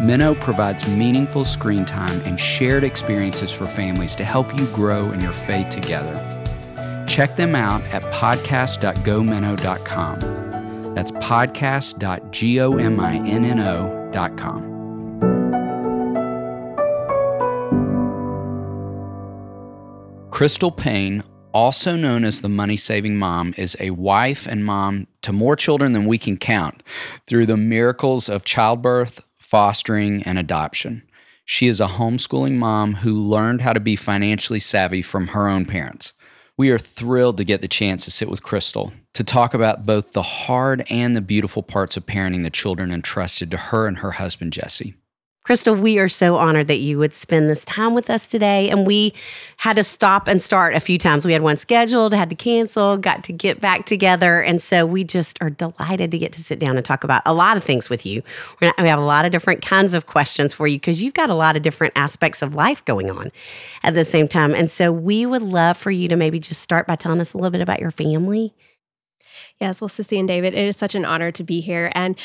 Minno provides meaningful screen time and shared experiences for families to help you grow in your faith together. Check them out at podcast.gominno.com. That's podcast.gominno.com. Crystal Paine, also known as the money saving mom, is a wife and mom to more children than we can count through the miracles of childbirth, fostering, and adoption. She is a homeschooling mom who learned how to be financially savvy from her own parents. We are thrilled to get the chance to sit with Crystal to talk about both the hard and the beautiful parts of parenting the children entrusted to her and her husband, Jesse. Crystal, we are so honored that you would spend this time with us today. And we had to stop and start a few times. We had one scheduled, had to cancel, got to get back together. And so we just are delighted to get to sit down and talk about a lot of things with you. we have a lot of different kinds of questions for you because you've got a lot of different aspects of life going on at the same time. And so we would love for you to maybe just start by telling us a little bit about your family Yes, well, Sissy and David, it is such an honor to be here. And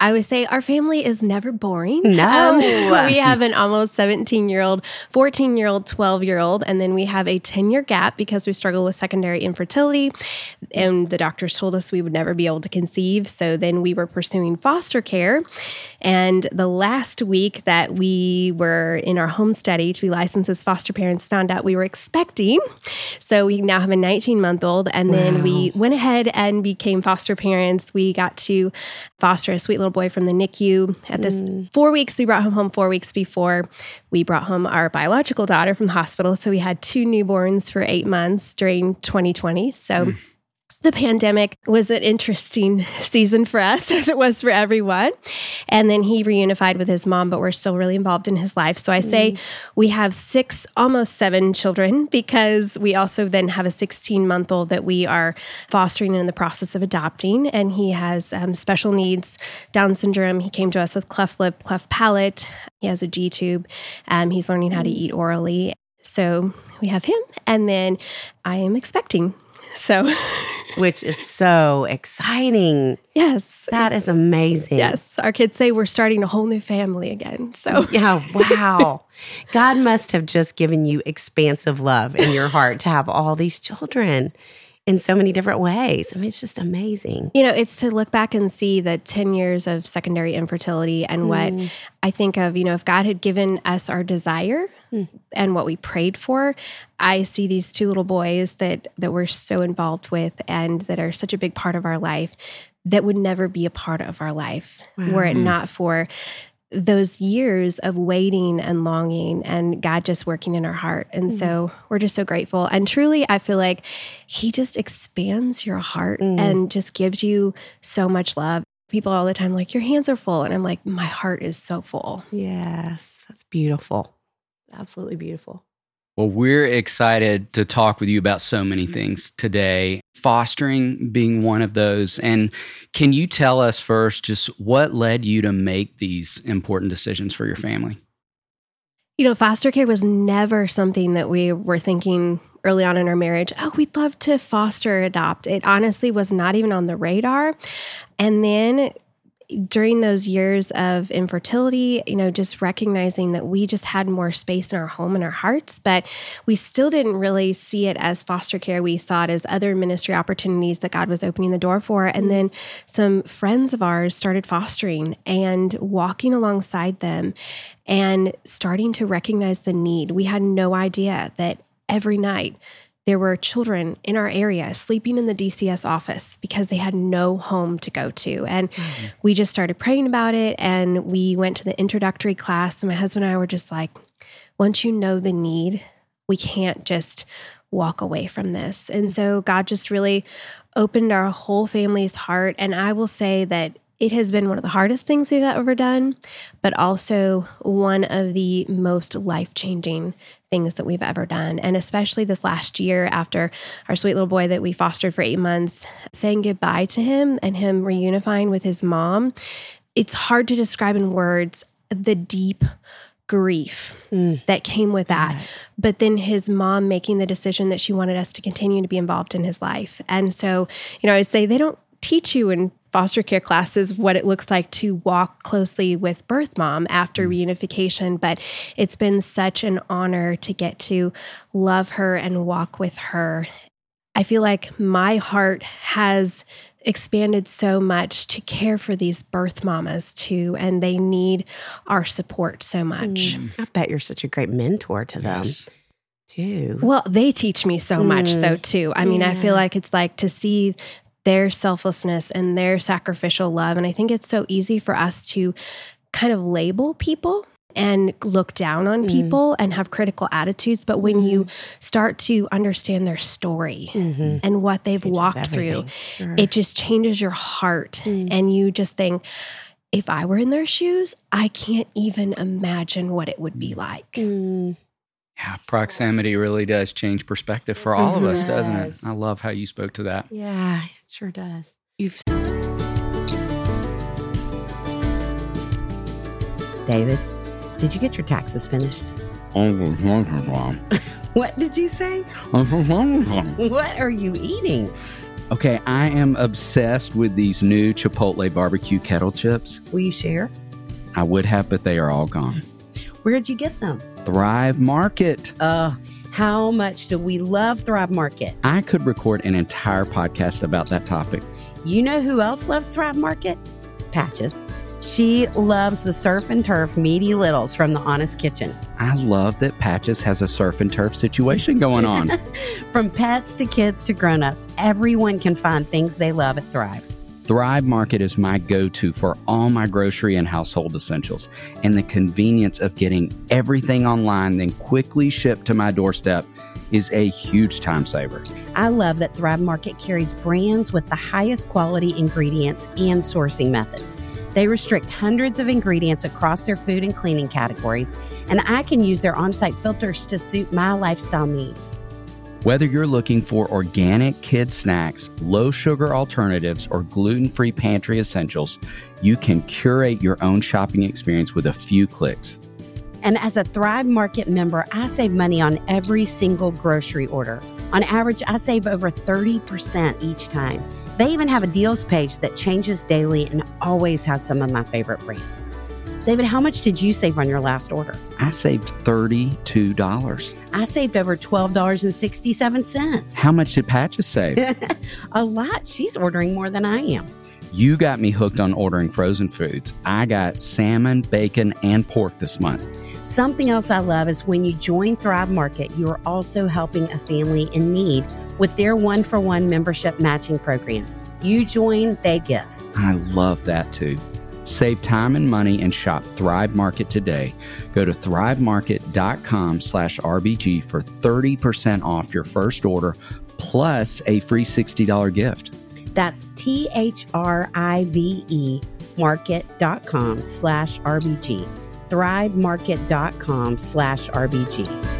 I would say our family is never boring. No. Um, we have an almost 17 year old, 14 year old, 12 year old, and then we have a 10 year gap because we struggle with secondary infertility. And the doctors told us we would never be able to conceive. So then we were pursuing foster care. And the last week that we were in our home study to be licensed as foster parents, found out we were expecting. So we now have a 19 month old. And wow. then we went ahead and became foster parents. We got to foster a sweet little boy from the NICU. At this mm. four weeks, we brought him home four weeks before we brought home our biological daughter from the hospital. So we had two newborns for eight months during 2020. So mm the pandemic was an interesting season for us as it was for everyone. And then he reunified with his mom, but we're still really involved in his life. So I say mm. we have six, almost seven children because we also then have a 16 month old that we are fostering in the process of adopting. And he has um, special needs, Down syndrome. He came to us with cleft lip, cleft palate. He has a G tube. Um, he's learning how to mm. eat orally. So we have him. And then I am expecting. So which is so exciting. Yes. That is amazing. Yes. Our kids say we're starting a whole new family again. So, yeah, wow. God must have just given you expansive love in your heart to have all these children. In so many different ways. I mean, it's just amazing. You know, it's to look back and see the 10 years of secondary infertility and what mm. I think of, you know, if God had given us our desire hmm. and what we prayed for, I see these two little boys that that we're so involved with and that are such a big part of our life that would never be a part of our life were it not for those years of waiting and longing and God just working in our heart. And so mm. we're just so grateful. And truly, I feel like He just expands your heart mm. and just gives you so much love. People all the time like, Your hands are full. And I'm like, My heart is so full. Yes, that's beautiful. Absolutely beautiful. Well, we're excited to talk with you about so many mm-hmm. things today, fostering being one of those. And can you tell us first just what led you to make these important decisions for your mm-hmm. family? You know, foster care was never something that we were thinking early on in our marriage. Oh, we'd love to foster adopt. It honestly was not even on the radar. And then during those years of infertility, you know, just recognizing that we just had more space in our home and our hearts, but we still didn't really see it as foster care. We saw it as other ministry opportunities that God was opening the door for. And then some friends of ours started fostering and walking alongside them and starting to recognize the need. We had no idea that every night there were children in our area sleeping in the DCS office because they had no home to go to. And mm-hmm. we just started praying about it and we went to the introductory class. And my husband and I were just like, once you know the need, we can't just walk away from this. And so God just really opened our whole family's heart. And I will say that it has been one of the hardest things we've ever done, but also one of the most life changing things that we've ever done. And especially this last year, after our sweet little boy that we fostered for eight months, saying goodbye to him and him reunifying with his mom, it's hard to describe in words the deep grief mm. that came with that. But then his mom making the decision that she wanted us to continue to be involved in his life. And so, you know, I would say they don't teach you in foster care classes what it looks like to walk closely with birth mom after mm. reunification, but it's been such an honor to get to love her and walk with her. I feel like my heart has expanded so much to care for these birth mamas too, and they need our support so much. Mm. I bet you're such a great mentor to them, Yes. too. Well, they teach me so much though mm. too. I mean, I feel like it's like to see their selflessness and their sacrificial love. And I think it's so easy for us to kind of label people and look down on mm-hmm. people and have critical attitudes, but when you mm-hmm. start to understand their story mm-hmm. and what they've walked through, it just changes your heart. Mm. And you just think if I were in their shoes, I can't even imagine what it would be like. Mm. Yeah, proximity really does change perspective for all of us, mm-hmm. doesn't it? I love how you spoke to that. Yeah, it sure does. You've David, did you get your taxes finished? What did you say? What are you eating? Okay, I am obsessed with these new Chipotle barbecue kettle chips. Will you share? I would have, but they are all gone. Where'd you get them? Thrive Market. Uh, how much do we love Thrive Market? I could record an entire podcast about that topic. You know who else loves Thrive Market? Patches. She loves the surf and turf meaty littles from the Honest Kitchen. I love that Patches has a surf and turf situation going on. From pets to kids to grown-ups, everyone can find things they love at Thrive. Thrive Market is my go to for all my grocery and household essentials, and the convenience of getting everything online, then quickly shipped to my doorstep is a huge time saver. I love that Thrive Market carries brands with the highest quality ingredients and sourcing methods. They restrict hundreds of ingredients across their food and cleaning categories, and I can use their on site filters to suit my lifestyle needs. Whether you're looking for organic kid snacks, low sugar alternatives, or gluten free pantry essentials, you can curate your own shopping experience with a few clicks. And as a Thrive Market member, I save money on every single grocery order. On average, I save over 30% each time. They even have a deals page that changes daily and always has some of my favorite brands. David, how much did you save on your last order? I saved $32. I saved over $12.67. How much did Patches save? A lot. She's ordering more than I am. you got me hooked on ordering frozen foods. I got salmon, bacon, and pork this month. Something else I love is when you join Thrive Market, you are also helping a family in need with their one for one membership matching program. You join, they give. I love that too. Save time and money and shop Thrive Market today. Go to thrivemarket.com slash RBG for 30% off your first order plus a free $60 gift. That's T H R I V E market.com slash RBG. Thrivemarket.com slash RBG.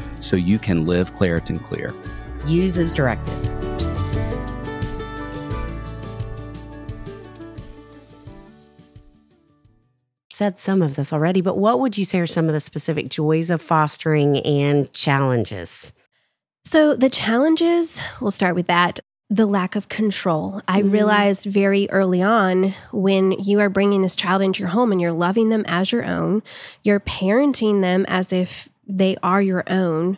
so you can live Claritin Clear. Use as directed. Said some of this already, but what would you say are some of the specific joys of fostering and challenges? So, the challenges, we'll start with that. The lack of control. I mm-hmm. realized very early on when you are bringing this child into your home and you're loving them as your own, you're parenting them as if they are your own,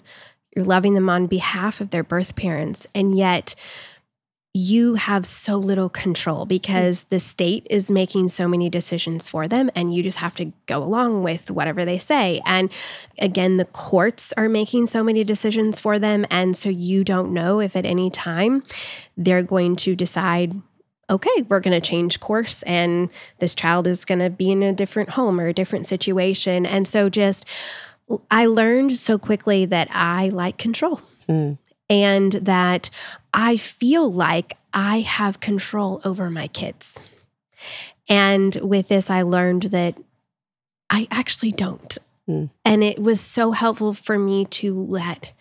you're loving them on behalf of their birth parents, and yet you have so little control because the state is making so many decisions for them and you just have to go along with whatever they say. And again, the courts are making so many decisions for them. And so you don't know if at any time they're going to decide. Okay, we're going to change course, and this child is going to be in a different home or a different situation. And so, just I learned so quickly that I like control and that I feel like I have control over my kids. And with this, I learned that I actually don't. Mm. And it was so helpful for me to let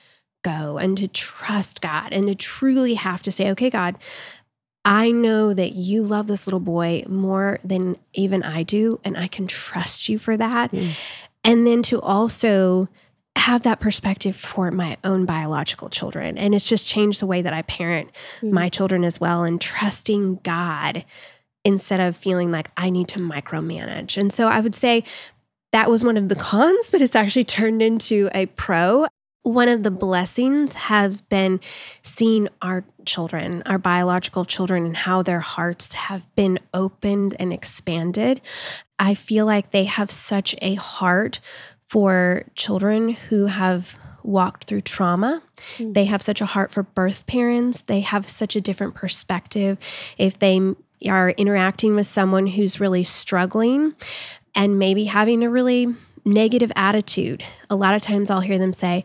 go and to trust God and to truly have to say, okay, God, I know that you love this little boy more than even I do, and I can trust you for that. Mm. And then to also have that perspective for my own biological children. And it's just changed the way that I parent hmm. my children as well and trusting God instead of feeling like I need to micromanage. And so I would say that was one of the cons, but it's actually turned into a pro. One of the blessings has been seeing our children, our biological children, and how their hearts have been opened and expanded. I feel like they have such a heart for children who have walked through trauma. Hmm. They have such a heart for birth parents. They have such a different perspective. If they are interacting with someone who's really struggling and maybe having a really negative attitude, a lot of times I'll hear them say,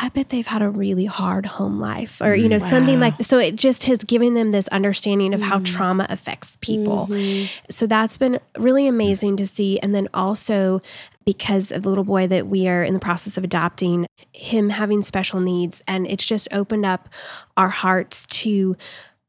I bet they've had a really hard home life or, you mm, know, something like So it just has given them this understanding of how mm. trauma affects people. Mm-hmm. So that's been really amazing to see. And then also, because of the little boy that we are in the process of adopting, him having special needs. And it's just opened up our hearts to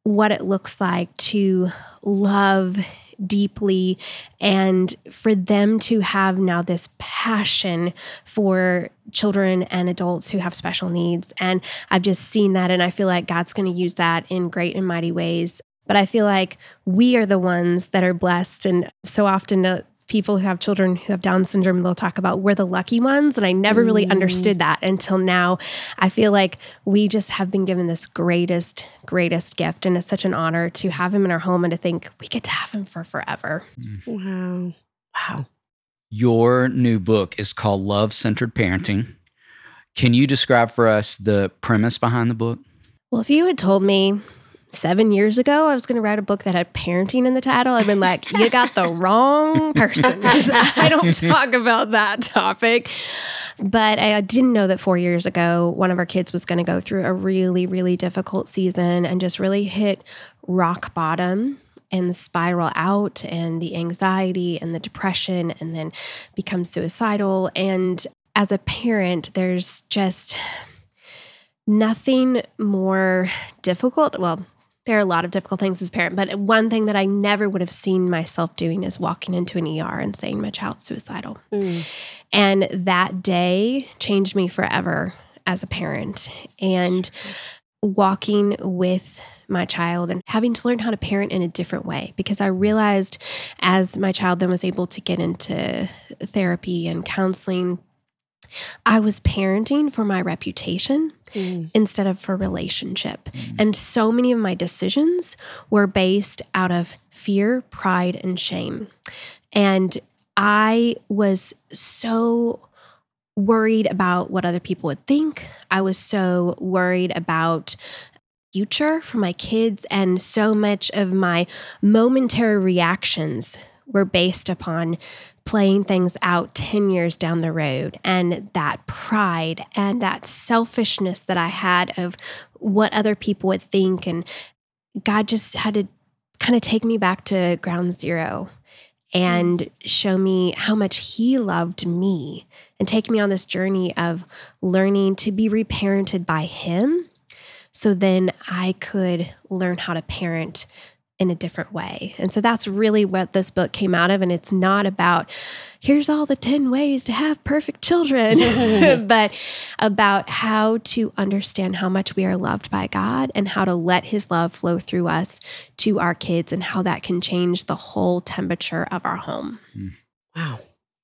what it looks like to love deeply and for them to have now this passion for children and adults who have special needs. And I've just seen that, and I feel like God's going to use that in great and mighty ways. But I feel like we are the ones that are blessed. And so often, uh, people who have children who have Down syndrome, they'll talk about we're the lucky ones. And I never really understood mm. that until now. I feel like we just have been given this greatest, greatest gift. And it's such an honor to have him in our home and to think we get to have him for forever. Mm. Wow. Wow. Your new book is called Love Centered Parenting. Can you describe for us the premise behind the book? Well, if you had told me seven years ago I was going to write a book that had parenting in the title, I've been like, you got the wrong person. I don't talk about that topic. But I didn't know that four years ago, one of our kids was going to go through a really, really difficult season and just really hit rock bottom and spiral out and the anxiety and the depression and then become suicidal. And as a parent, there's just nothing more difficult. Well, there are a lot of difficult things as a parent, but one thing that I never would have seen myself doing is walking into an ER and saying my child's suicidal. And that day changed me forever as a parent. And walking with my child and having to learn how to parent in a different way because I realized as my child then was able to get into therapy and counseling I was parenting for my reputation mm. instead of for relationship. And so many of my decisions were based out of fear, pride, and shame. And I was so worried about what other people would think. I was so worried about future for my kids and so much of my momentary reactions were based upon playing things out 10 years down the road and that pride and that selfishness that I had of what other people would think. And God just had to kind of take me back to ground zero and mm. show me how much He loved me and take me on this journey of learning to be reparented by Him. So then I could learn how to parent in a different way. And so that's really what this book came out of. And it's not about, here's all the 10 ways to have perfect children, but about how to understand how much we are loved by God and how to let his love flow through us to our kids and how that can change the whole temperature of our home. Hmm. Wow.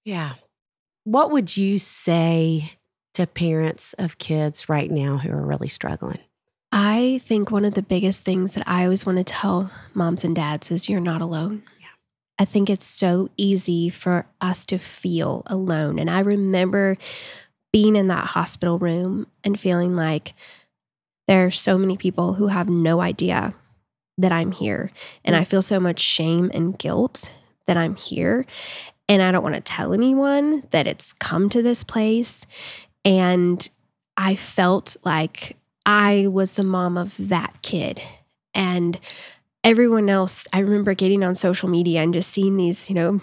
Yeah. What would you say to parents of kids right now who are really struggling? I think one of the biggest things that I always want to tell moms and dads is you're not alone. Yeah. I think it's so easy for us to feel alone. And I remember being in that hospital room and feeling like there are so many people who have no idea that I'm here. And I feel so much shame and guilt that I'm here. And I don't want to tell anyone that it's come to this place. And I felt like I was the mom of that kid. And everyone else, I remember getting on social media and just seeing these, you know,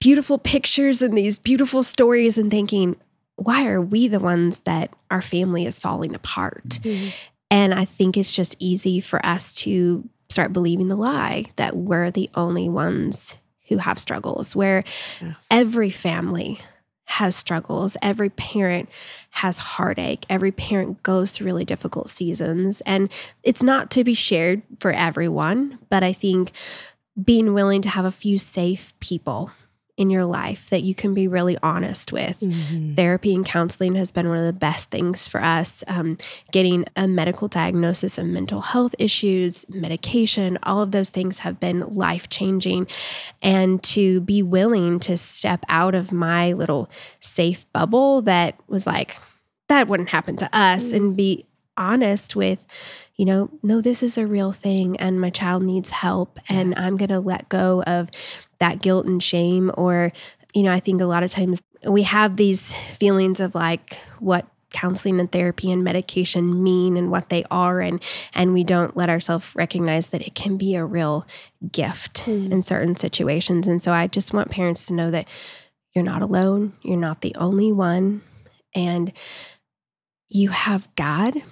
beautiful pictures and these beautiful stories and thinking, why are we the ones that our family is falling apart? Mm-hmm. And I think it's just easy for us to start believing the lie that we're the only ones who have struggles, where Yes. every family has struggles. Every parent has heartache. Every parent goes through really difficult seasons. And it's not to be shared for everyone, but I think being willing to have a few safe people in your life that you can be really honest with. Therapy and counseling has been one of the best things for us. Um, getting a medical diagnosis of mental health issues, medication, all of those things have been life changing. And to be willing to step out of my little safe bubble that was like, that wouldn't happen to us, and be honest with, you know, no, this is a real thing and my child needs help. And I'm going to let go of that guilt and shame. Or, you know, I think a lot of times we have these feelings of like what counseling and therapy and medication mean and what they are and and we don't let ourselves recognize that it can be a real gift mm. in certain situations and so i just want parents to know that you're not alone you're not the only one and you have god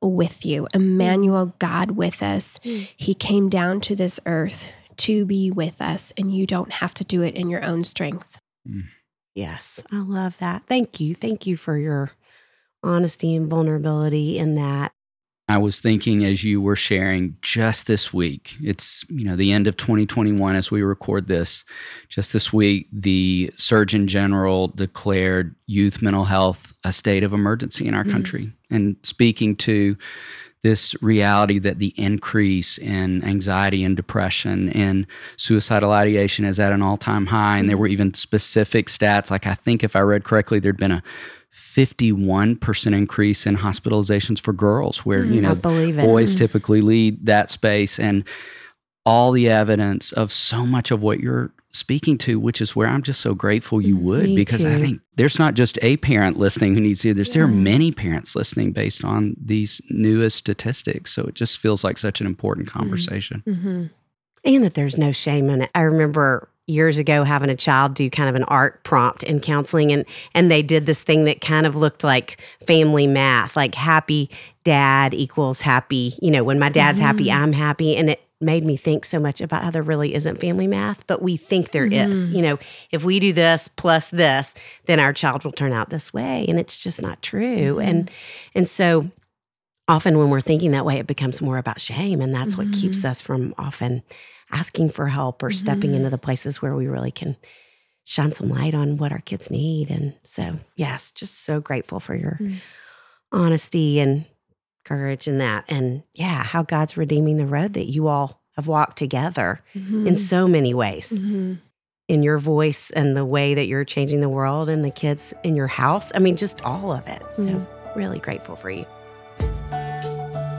with you emmanuel god with us mm. he came down to this earth to be with us and you don't have to do it in your own strength mm. yes i love that thank you thank you for your honesty and vulnerability in that. I was thinking as you were sharing just this week, it's, you know, the end of 2021 as we record this. Just this week, the Surgeon General declared youth mental health a state of emergency in our mm-hmm. country. And speaking to this reality that the increase in anxiety and depression and suicidal ideation is at an all time high. And there were even specific stats. Like, I think if I read correctly, there'd been a 51% increase in hospitalizations for girls where mm, you know boys mm. typically lead that space and all the evidence of so much of what you're speaking to which is where I'm just so grateful you mm, would Me because too. I think there's not just a parent listening who needs to there's yeah. there are many parents listening based on these newest statistics so it just feels like such an important mm. conversation mm-hmm. and that there's no shame in it I remember years ago having a child do kind of an art prompt in counseling and and they did this thing that kind of looked like family math like happy dad equals happy you know when my dad's mm-hmm. happy i'm happy and it made me think so much about how there really isn't family math but we think there mm-hmm. is. you know if we do this plus this then our child will turn out this way and it's just not true mm-hmm. and and so often when we're thinking that way it becomes more about shame and that's what keeps mm-hmm. us from often asking for help or mm-hmm. stepping into the places where we really can shine some light on what our kids need. And so, yes, just so grateful for your mm-hmm. honesty and courage in that. And yeah, how God's redeeming the road that you all have walked together mm-hmm. in so many ways. Mm-hmm. In your voice and the way that you're changing the world and the kids in your house. I mean, just all of it. So, mm-hmm. really grateful for you.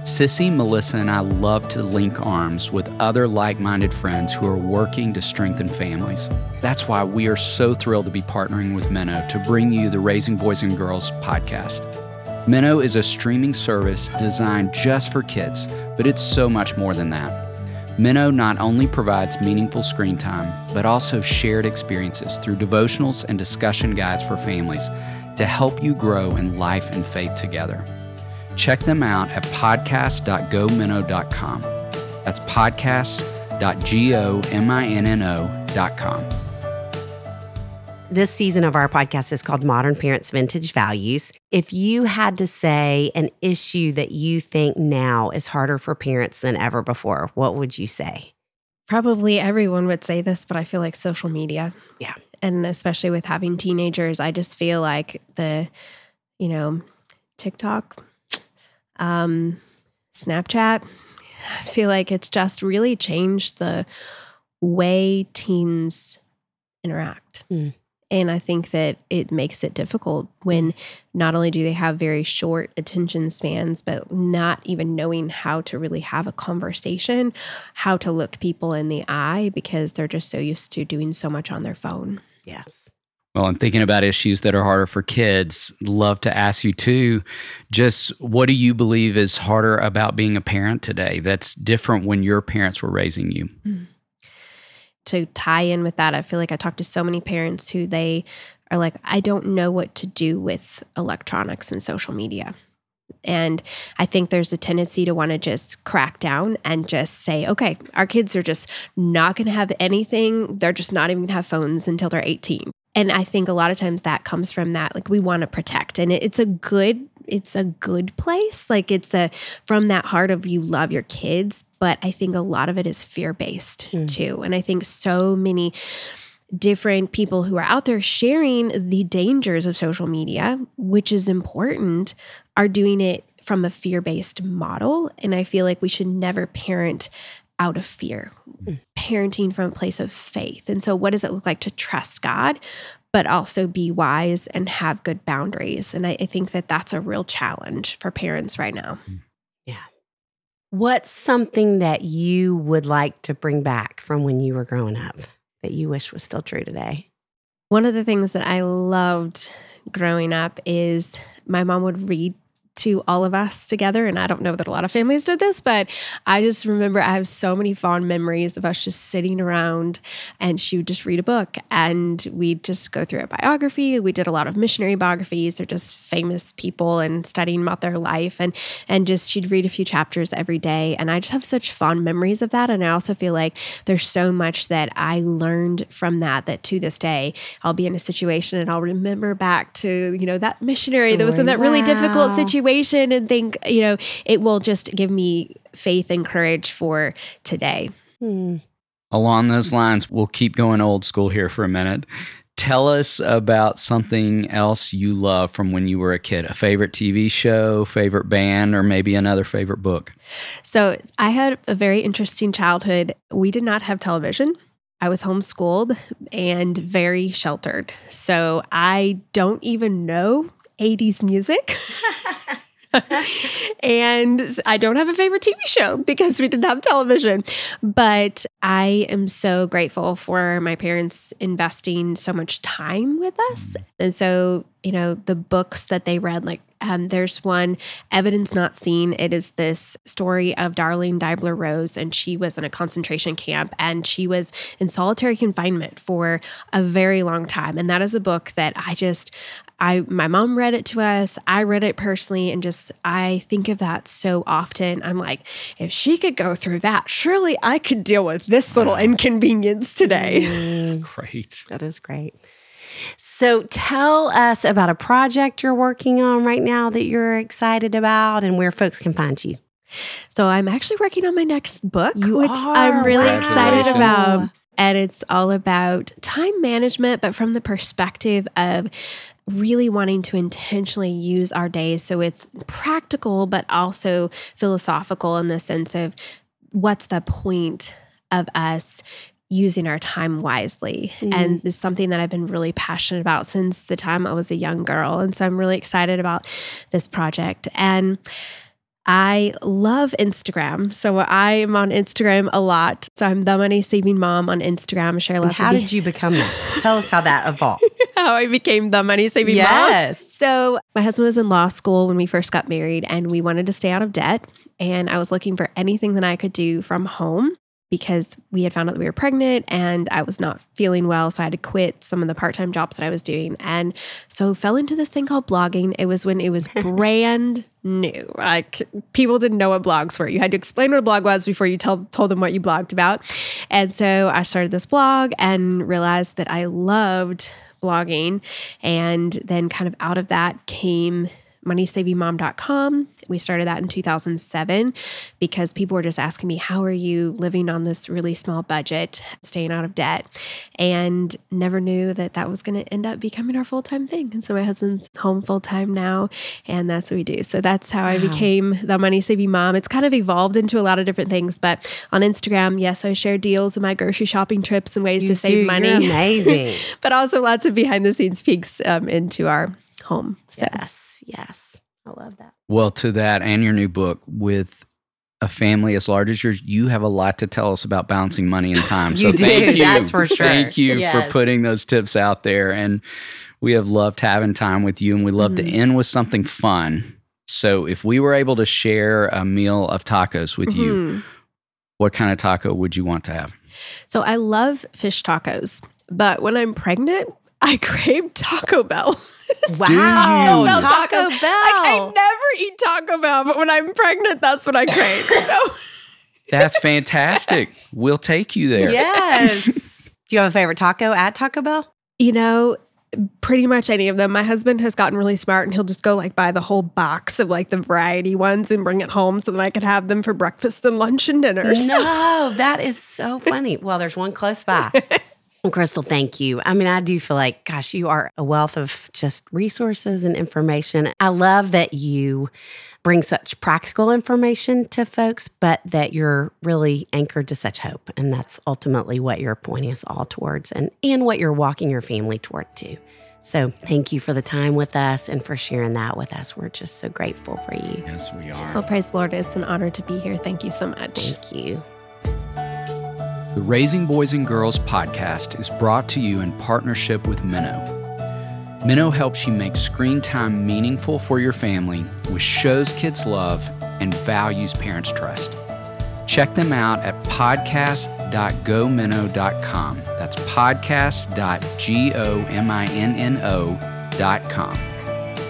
Sissy, Melissa, and I love to link arms with other like minded friends who are working to strengthen families. That's why we are so thrilled to be partnering with Minno to bring you the Raising Boys and Girls podcast. Minno is a streaming service designed just for kids, but it's so much more than that. Minno not only provides meaningful screen time, but also shared experiences through devotionals and discussion guides for families to help you grow in life and faith together. Check them out at podcast.gominno.com. That's podcast.gominno.com. This season of our podcast is called Modern Parents Vintage Values. If you had to say an issue that you think now is harder for parents than ever before, what would you say? Probably everyone would say this, but I feel like social media. Yeah. And especially with having teenagers, I just feel like the, you know, TikTok, um, Snapchat. I feel like it's just really changed the way teens interact. Mm. And I think that it makes it difficult when not only do they have very short attention spans, but not even knowing how to really have a conversation, how to look people in the eye because they're just so used to doing so much on their phone. Yes. Well, I'm thinking about issues that are harder for kids. Love to ask you too, just what do you believe is harder about being a parent today that's different when your parents were raising you? Mm. To tie in with that, I feel like I talk to so many parents who they are like, I don't know what to do with electronics and social media. And I think there's a tendency to want to just crack down and just say, okay, our kids are just not going to have anything. They're just not even going to have phones until they're 18 and i think a lot of times that comes from that like we want to protect and it's a good it's a good place like it's a from that heart of you love your kids but i think a lot of it is fear based mm. too and i think so many different people who are out there sharing the dangers of social media which is important are doing it from a fear based model and i feel like we should never parent out of fear, mm. parenting from a place of faith. And so, what does it look like to trust God, but also be wise and have good boundaries? And I, I think that that's a real challenge for parents right now. Yeah. What's something that you would like to bring back from when you were growing up that you wish was still true today? One of the things that I loved growing up is my mom would read to all of us together. And I don't know that a lot of families did this, but I just remember I have so many fond memories of us just sitting around and she would just read a book and we'd just go through a biography. We did a lot of missionary biographies or just famous people and studying about their life and and just she'd read a few chapters every day. And I just have such fond memories of that. And I also feel like there's so much that I learned from that that to this day I'll be in a situation and I'll remember back to, you know, that missionary that was in that really difficult situation situation and think, you know, it will just give me faith and courage for today. Hmm. Along those lines, we'll keep going old school here for a minute. Tell us about something else you love from when you were a kid a favorite TV show, favorite band, or maybe another favorite book. So I had a very interesting childhood. We did not have television. I was homeschooled and very sheltered. So I don't even know 80s music. and I don't have a favorite TV show because we didn't have television. But I am so grateful for my parents investing so much time with us. And so, you know, the books that they read, like um, there's one, Evidence Not Seen. It is this story of Darlene Deibler Rose, and she was in a concentration camp and she was in solitary confinement for a very long time. And that is a book that I just, I my mom read it to us. I read it personally, and just I think of that so often. I'm like, if she could go through that, surely I could deal with this little inconvenience today. Mm. Great. That is great. So tell us about a project you're working on right now that you're excited about and where folks can find you. So I'm actually working on my next book, You which are? I'm really excited about. And it's all about time management, but from the perspective of really wanting to intentionally use our days. So it's practical, but also philosophical in the sense of what's the point of us using our time wisely. Mm-hmm. And this is something that I've been really passionate about since the time I was a young girl. And so I'm really excited about this project. And I love Instagram. So I am on Instagram a lot. So I'm the money saving mom on Instagram. I share And lots how of did you become that? Tell us how that evolved. how I became the money saving mom. Yes. So my husband was in law school when we first got married and we wanted to stay out of debt. And I was looking for anything that I could do from home because we had found out that we were pregnant and I was not feeling well. So I had to quit some of the part time jobs that I was doing. And so fell into this thing called blogging. It was when it was brand new. Like people didn't know what blogs were. You had to explain what a blog was before you tell, told them what you blogged about. And so I started this blog and realized that I loved blogging. And then kind of out of that came moneysavingmom.com. We started that in 2007 because people were just asking me, How are you living on this really small budget, staying out of debt? And never knew that that was going to end up becoming our full time thing. And so my husband's home full time now, and that's what we do. So that's how I became the money saving mom. It's kind of evolved into a lot of different things, but on Instagram, yes, I share deals and my grocery shopping trips and ways to save money You're amazing. but also lots of behind the scenes peeks um, into our home. So yes, yes. I love that. Well, to that and your new book with a family as large as yours, you have a lot to tell us about balancing money and time. So You do, thank you. that's for sure. Thank you Yes. for putting those tips out there. And we have loved having time with you and we love to Mm-hmm. end with something fun. So if we were able to share a meal of tacos with you, Mhm. what kind of taco would you want to have? So I love fish tacos, but when I'm pregnant, I crave Taco Bell. Wow. you? Bell Taco. Bell. Like, I never eat Taco Bell, but when I'm pregnant, that's what I crave. So That's fantastic. we'll take you there. yes. Do you have a favorite taco at Taco Bell? you know, pretty much any of them. My husband has gotten really smart and he'll just go like buy the whole box of like the variety ones and bring it home so that I could have them for breakfast and lunch and dinner. So- No, that is so funny. Well, there's one close by. Well, Crystal, thank you. I mean, I do feel like, gosh, you are a wealth of just resources and information. I love that you bring such practical information to folks, but that you're really anchored to such hope. And that's ultimately what you're pointing us all towards and, and what you're walking your family toward too. So thank you for the time with us and for sharing that with us. We're just so grateful for you. Yes, we are. Well, praise the Lord. It's an honor to be here. Thank you so much. Thank you. The Raising Boys and Girls podcast is brought to you in partnership with Minno. Minno helps you make screen time meaningful for your family with shows kids love and values parents trust. Check them out at podcast.gominno.com. That's podcast.gominno.com.